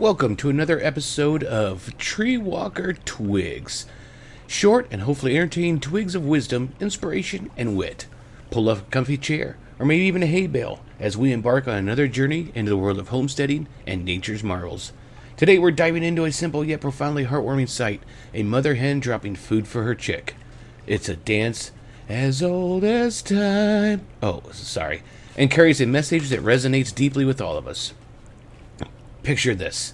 Welcome to another episode of TreeWalker Twigs. Short and hopefully entertaining twigs of wisdom, inspiration, and wit. Pull up a comfy chair, or maybe even a hay bale, as we embark on another journey into the world of homesteading and nature's marvels. Today we're diving into a simple yet profoundly heartwarming sight a mother hen dropping food for her chick. It's a dance as old as time. Oh, sorry. And carries a message that resonates deeply with all of us. Picture this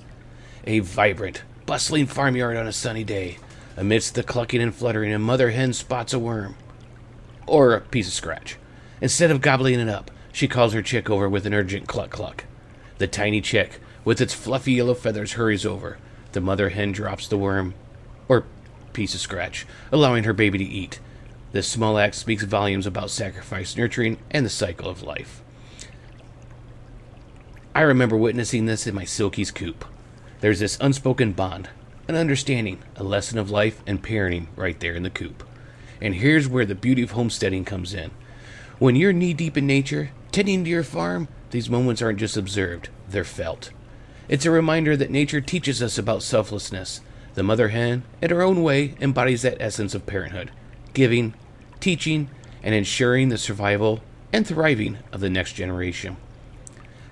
a vibrant, bustling farmyard on a sunny day. Amidst the clucking and fluttering, a mother hen spots a worm. Or a piece of scratch. Instead of gobbling it up, she calls her chick over with an urgent cluck cluck. The tiny chick, with its fluffy yellow feathers, hurries over. The mother hen drops the worm, or piece of scratch, allowing her baby to eat. This small act speaks volumes about sacrifice, nurturing, and the cycle of life. I remember witnessing this in my Silkie's coop. There's this unspoken bond, an understanding, a lesson of life and parenting right there in the coop. And here's where the beauty of homesteading comes in. When you're knee deep in nature, tending to your farm, these moments aren't just observed, they're felt. It's a reminder that nature teaches us about selflessness. The mother hen, in her own way, embodies that essence of parenthood giving, teaching, and ensuring the survival and thriving of the next generation.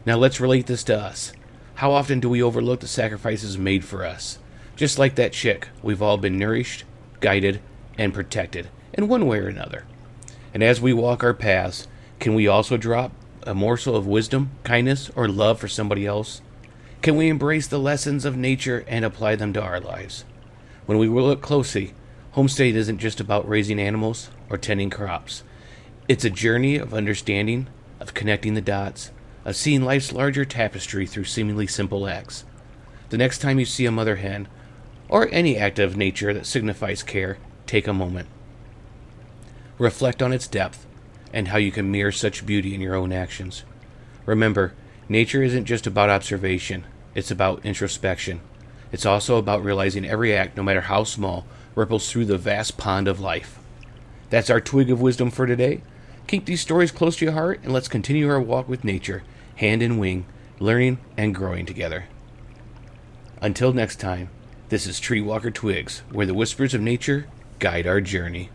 Now let's relate this to us. How often do we overlook the sacrifices made for us? Just like that chick, we've all been nourished, guided, and protected in one way or another. And as we walk our paths, can we also drop a morsel of wisdom, kindness, or love for somebody else? Can we embrace the lessons of nature and apply them to our lives? When we look closely, homestead isn't just about raising animals or tending crops. It's a journey of understanding, of connecting the dots, of seeing life's larger tapestry through seemingly simple acts. The next time you see a mother hen, or any act of nature that signifies care, take a moment. Reflect on its depth and how you can mirror such beauty in your own actions. Remember, nature isn't just about observation, it's about introspection. It's also about realizing every act, no matter how small, ripples through the vast pond of life. That's our twig of wisdom for today. Keep these stories close to your heart and let's continue our walk with nature, hand in wing, learning and growing together. Until next time, this is TreeWalker Twigs, where the whispers of nature guide our journey.